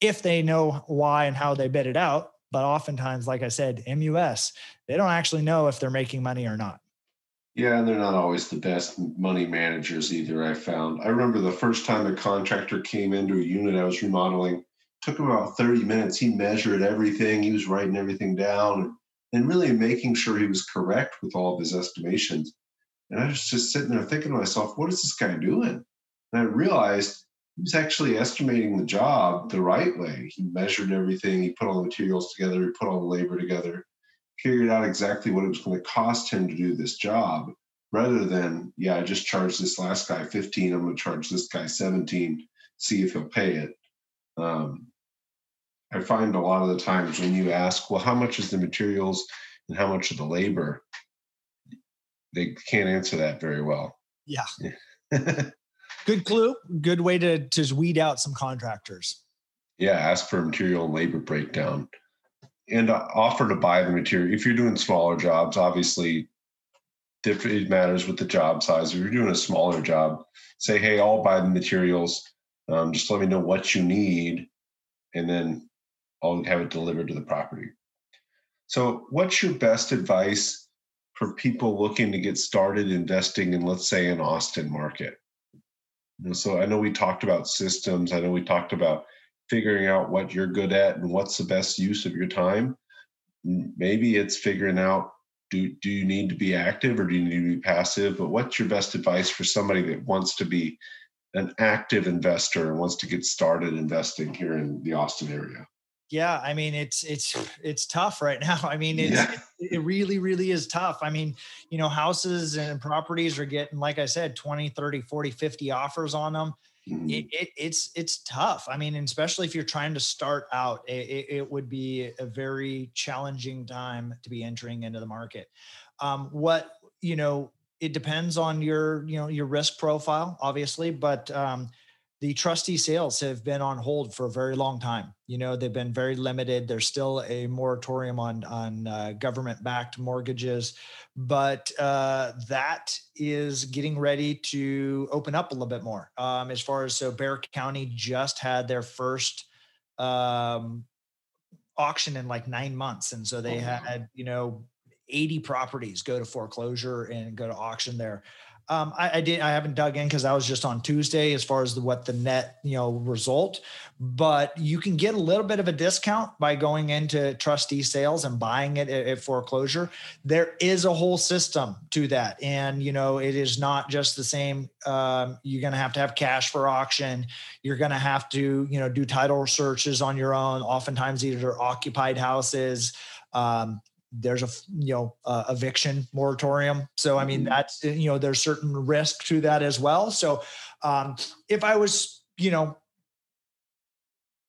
if they know why and how they bid it out but oftentimes like i said mus they don't actually know if they're making money or not yeah, and they're not always the best money managers either, I found. I remember the first time a contractor came into a unit I was remodeling, took about 30 minutes. He measured everything, he was writing everything down and really making sure he was correct with all of his estimations. And I was just sitting there thinking to myself, what is this guy doing? And I realized he was actually estimating the job the right way. He measured everything, he put all the materials together, he put all the labor together figured out exactly what it was going to cost him to do this job rather than yeah i just charged this last guy 15 i'm going to charge this guy 17 see if he'll pay it um, I find a lot of the times when you ask, well, how much is the materials and how much of the labor? They can't answer that very well. Yeah. [laughs] good clue. Good way to to weed out some contractors. Yeah, ask for material and labor breakdown, and offer to buy the material. If you're doing smaller jobs, obviously, it matters with the job size. If you're doing a smaller job, say, "Hey, I'll buy the materials. Um, just let me know what you need, and then I'll have it delivered to the property." So, what's your best advice for people looking to get started investing in, let's say, an Austin market? So I know we talked about systems. I know we talked about figuring out what you're good at and what's the best use of your time. Maybe it's figuring out do do you need to be active or do you need to be passive? But what's your best advice for somebody that wants to be an active investor and wants to get started investing here in the Austin area? Yeah, I mean it's it's it's tough right now. [laughs] I mean it's yeah. it, it really really is tough. I mean, you know, houses and properties are getting like I said 20, 30, 40, 50 offers on them. Mm-hmm. It, it, it's it's tough. I mean, especially if you're trying to start out, it, it, would be a very challenging time to be entering into the market. Um, what you know, it depends on your you know your risk profile, obviously, but um, the trustee sales have been on hold for a very long time. You know, they've been very limited. There's still a moratorium on on uh, government-backed mortgages, but uh, that is getting ready to open up a little bit more. Um, as far as so, Bexar County just had their first um, auction in like nine months, and so they oh, had you know 80 properties go to foreclosure and go to auction there. Um, I, I, did. I haven't dug in because I was just on Tuesday as far as the, what the net you know result. But you can get a little bit of a discount by going into trustee sales and buying it at, at foreclosure. There is a whole system to that, and you know it is not just the same. Um, you're going to have to have cash for auction. You're going to have to you know do title searches on your own. Oftentimes, these are occupied houses. Um, there's a you know uh, eviction moratorium so i mean mm-hmm. that's you know there's certain risk to that as well so um, if i was you know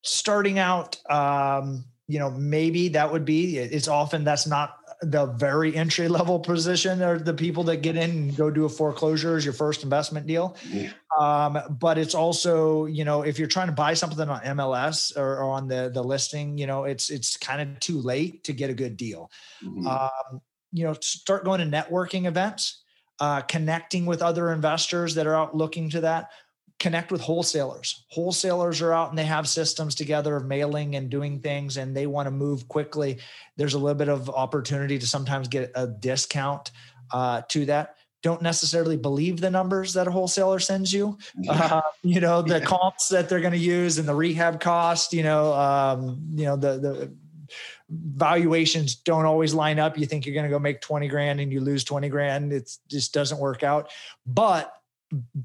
starting out um, you know maybe that would be it's often that's not the very entry level position are the people that get in and go do a foreclosure as your first investment deal. Yeah. Um, but it's also, you know, if you're trying to buy something on MLS or, or on the the listing, you know, it's it's kind of too late to get a good deal. Mm-hmm. Um, you know, start going to networking events, uh, connecting with other investors that are out looking to that connect with wholesalers. Wholesalers are out and they have systems together of mailing and doing things and they want to move quickly. There's a little bit of opportunity to sometimes get a discount uh, to that. Don't necessarily believe the numbers that a wholesaler sends you. Uh, [laughs] you know the yeah. comps that they're going to use and the rehab cost. You know, um, you know the the valuations don't always line up. You think you're going to go make 20 grand and you lose 20 grand. It just doesn't work out. But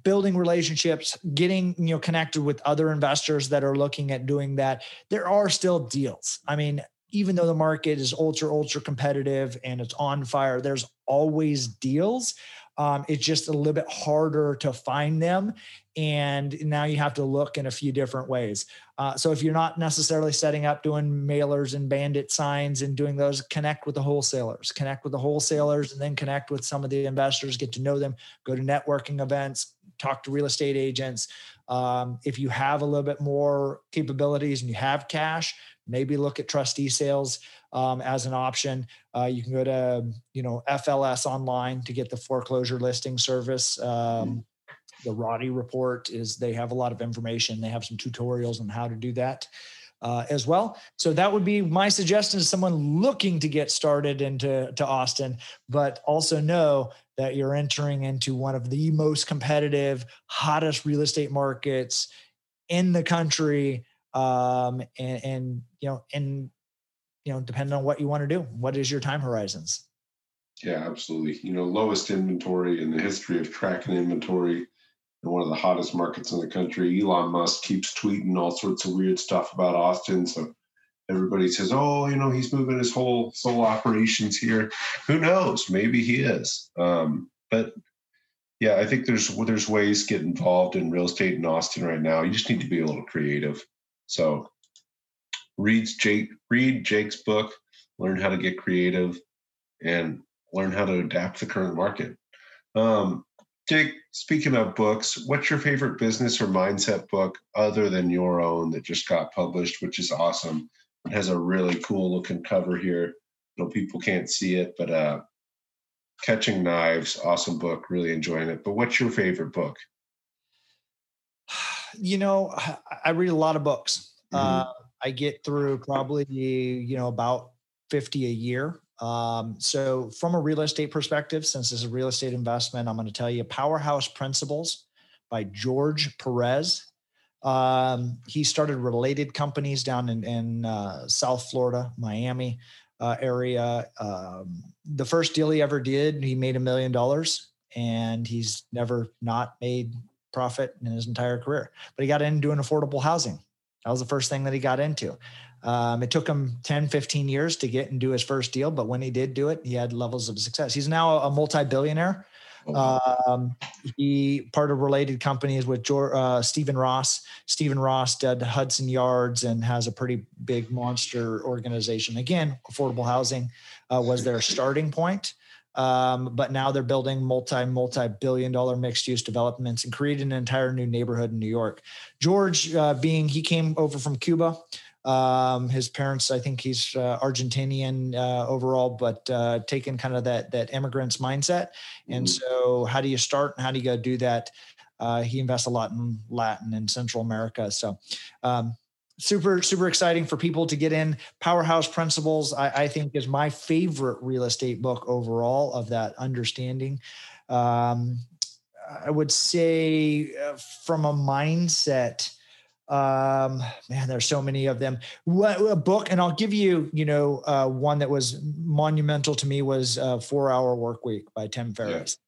building relationships getting you know connected with other investors that are looking at doing that there are still deals i mean even though the market is ultra ultra competitive and it's on fire there's always deals um, it's just a little bit harder to find them. And now you have to look in a few different ways. Uh, so if you're not necessarily setting up doing mailers and bandit signs and doing those, connect with the wholesalers, connect with the wholesalers, and then connect with some of the investors, get to know them, go to networking events, talk to real estate agents. Um, if you have a little bit more capabilities and you have cash, maybe look at trustee sales um, as an option. Uh, you can go to you know FLS online to get the foreclosure listing service. Um, the Roddy report is they have a lot of information. They have some tutorials on how to do that. Uh, as well. So that would be my suggestion to someone looking to get started into to Austin, but also know that you're entering into one of the most competitive, hottest real estate markets in the country. Um, and, and you know, and you know, depending on what you want to do. What is your time horizons? Yeah, absolutely. You know, lowest inventory in the history of tracking inventory in one of the hottest markets in the country. Elon Musk keeps tweeting all sorts of weird stuff about Austin. So everybody says, oh, you know, he's moving his whole soul operations here. Who knows? Maybe he is. Um, but yeah, I think there's there's ways to get involved in real estate in Austin right now. You just need to be a little creative. So reads Jake, read Jake's book, learn how to get creative, and learn how to adapt the current market. Um, Jake, speaking of books, what's your favorite business or mindset book other than your own that just got published, which is awesome? It has a really cool looking cover here. You know, people can't see it, but uh, Catching Knives, awesome book, really enjoying it. But what's your favorite book? [sighs] You know, I read a lot of books. Mm-hmm. Uh, I get through probably, you know, about 50 a year. Um, so, from a real estate perspective, since this is a real estate investment, I'm going to tell you Powerhouse Principles by George Perez. Um, he started related companies down in, in uh, South Florida, Miami uh, area. Um, the first deal he ever did, he made a million dollars, and he's never not made profit in his entire career. But he got into doing affordable housing. That was the first thing that he got into. Um, it took him 10, 15 years to get and do his first deal, but when he did do it, he had levels of success. He's now a multi-billionaire. Oh, um, he part of related companies with George, uh, Stephen Ross. Stephen Ross did Hudson Yards and has a pretty big monster organization. Again, affordable housing uh, was their starting point. Um, but now they're building multi multi billion dollar mixed use developments and creating an entire new neighborhood in New York. George, uh, being he came over from Cuba, um, his parents, I think he's uh, Argentinian uh, overall, but uh, taking kind of that that immigrants mindset. And mm-hmm. so, how do you start and how do you go do that? Uh, he invests a lot in Latin and Central America. So, um, super super exciting for people to get in. Powerhouse Principles, I, I, think, is my favorite real estate book overall of that understanding. Um, I would say, uh, from a mindset um man there's so many of them. What, a book and i'll give you you know uh one that was monumental to me was uh four hour work week by tim ferriss.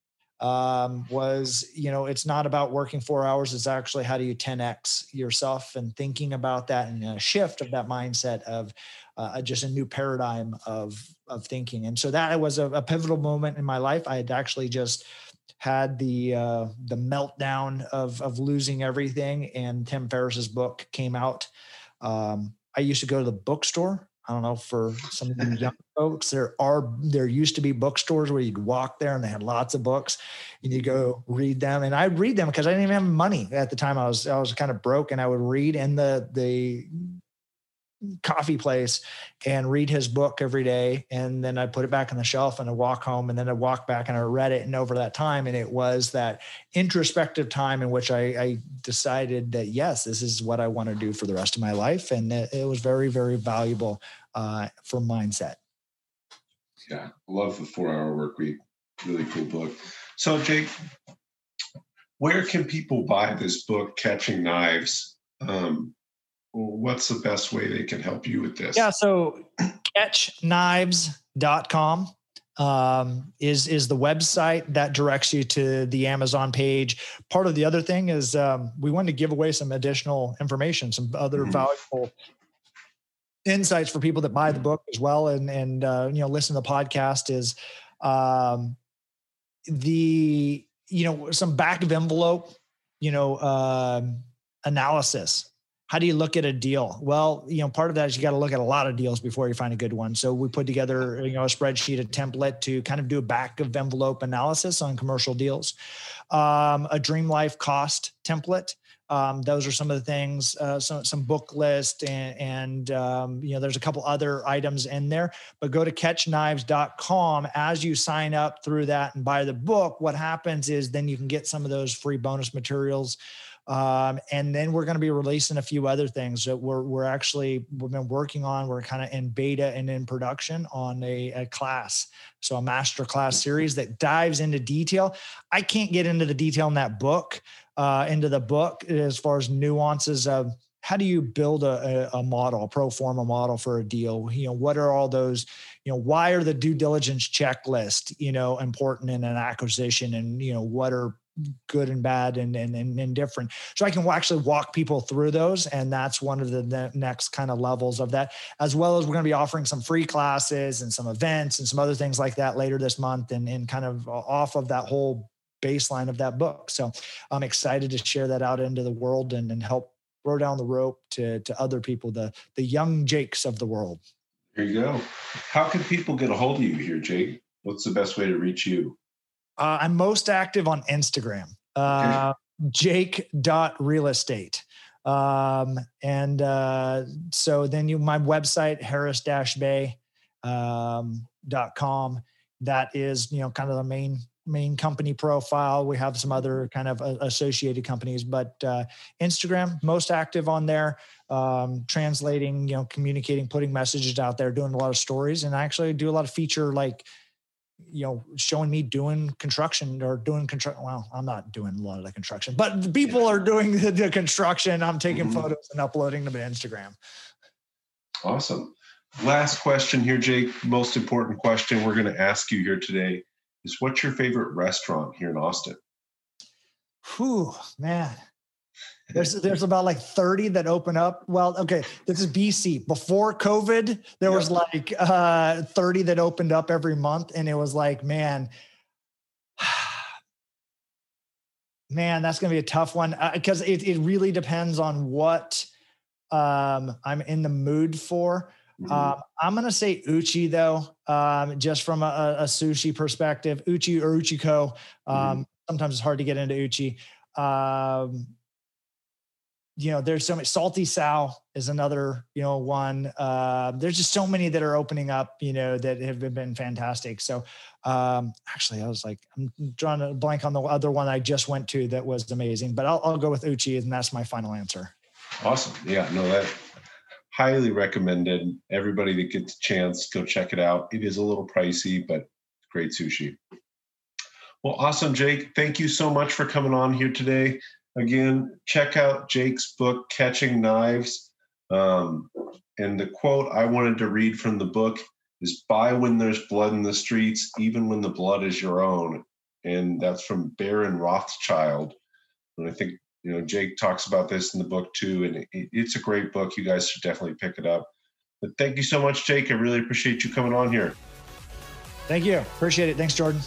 Yeah. um was you know it's not about working four hours it's actually how do you 10x yourself and thinking about that and a shift of that mindset of uh, just a new paradigm of of thinking. And so that was a, a pivotal moment in my life. I had actually just had the uh, the meltdown of of losing everything, and Tim Ferriss's book came out. Um, I used to go to the bookstore. I don't know for some of you young folks, there are there used to be bookstores where you'd walk there and they had lots of books, and you go read them. And I'd read them because I didn't even have money at the time. I was I was kind of broke, and I would read. And the the coffee place and read his book every day. And then I put it back on the shelf and I walk home and then I walk back and I read it. And over that time, and it was that introspective time in which I, I decided that, yes, this is what I want to do for the rest of my life. And it, it was very, very valuable uh, for mindset. Yeah. Love the four hour work week. Really cool book. So Jake, where can people buy this book, Catching Knives? Um, what's the best way they can help you with this? Yeah, so catchknives.com um, is is the website that directs you to the Amazon page. Part of the other thing is um, we wanted to give away some additional information, some other mm-hmm. valuable insights for people that buy the book as well and and uh, you know listen to the podcast is um, the you know some back of envelope you know um, analysis how do you look at a deal? Well, you know, part of that is you got to look at a lot of deals before you find a good one. So we put together, you know, a spreadsheet, a template to kind of do a back of envelope analysis on commercial deals, um, a dream life cost template. Um, those are some of the things, uh, some, some book list and, and um, you know, there's a couple other items in there, but go to catchknives.com as you sign up through that and buy the book. What happens is then you can get some of those free bonus materials um, and then we're going to be releasing a few other things that we're, we're actually, we've been working on. We're kind of in beta and in production on a, a class. So a master class series that dives into detail. I can't get into the detail in that book, uh, into the book as far as nuances of how do you build a, a, model, a pro forma model for a deal? You know, what are all those, you know, why are the due diligence checklist, you know, important in an acquisition and, you know, what are good and bad and, and, and, different. So I can actually walk people through those. And that's one of the next kind of levels of that, as well as we're going to be offering some free classes and some events and some other things like that later this month and, and kind of off of that whole baseline of that book. So I'm excited to share that out into the world and, and help throw down the rope to to other people, the the young Jakes of the world. There you go. How can people get a hold of you here, Jake? What's the best way to reach you? Uh, I'm most active on Instagram. Uh, Jake.realestate. Um, and uh, so then you my website, harris-bay um, dot com. That is, you know, kind of the main main company profile. We have some other kind of uh, associated companies, but uh, Instagram most active on there, um, translating, you know, communicating, putting messages out there, doing a lot of stories, and I actually do a lot of feature like you know, showing me doing construction or doing construction. Well, I'm not doing a lot of the construction, but people are doing the, the construction. I'm taking mm-hmm. photos and uploading them to Instagram. Awesome. Last question here, Jake. Most important question we're going to ask you here today is what's your favorite restaurant here in Austin? Whew, man. There's there's about like 30 that open up. Well, okay, this is BC. Before COVID, there was like uh 30 that opened up every month, and it was like, man, [sighs] man, that's gonna be a tough one because uh, it it really depends on what um I'm in the mood for. Mm-hmm. Um, I'm gonna say Uchi though, um, just from a, a, sushi perspective, Uchi or Uchiko. Um, mm-hmm. Sometimes it's hard to get into Uchi. Um, you know, there's so much Salty Sow is another, you know, one. Uh, there's just so many that are opening up, you know, that have been, been fantastic. So um, actually, I was like, I'm drawing a blank on the other one I just went to that was amazing, but I'll, I'll go with Uchi, and that's my final answer. Awesome. Yeah, no, that highly recommended. Everybody that gets a chance, go check it out. It is a little pricey, but great sushi. Well, awesome, Jake. Thank you so much for coming on here today. Again, check out Jake's book, Catching Knives. Um, and the quote I wanted to read from the book is Buy when there's blood in the streets, even when the blood is your own. And that's from Baron Rothschild. And I think, you know, Jake talks about this in the book too. And it, it's a great book. You guys should definitely pick it up. But thank you so much, Jake. I really appreciate you coming on here. Thank you. Appreciate it. Thanks, Jordan.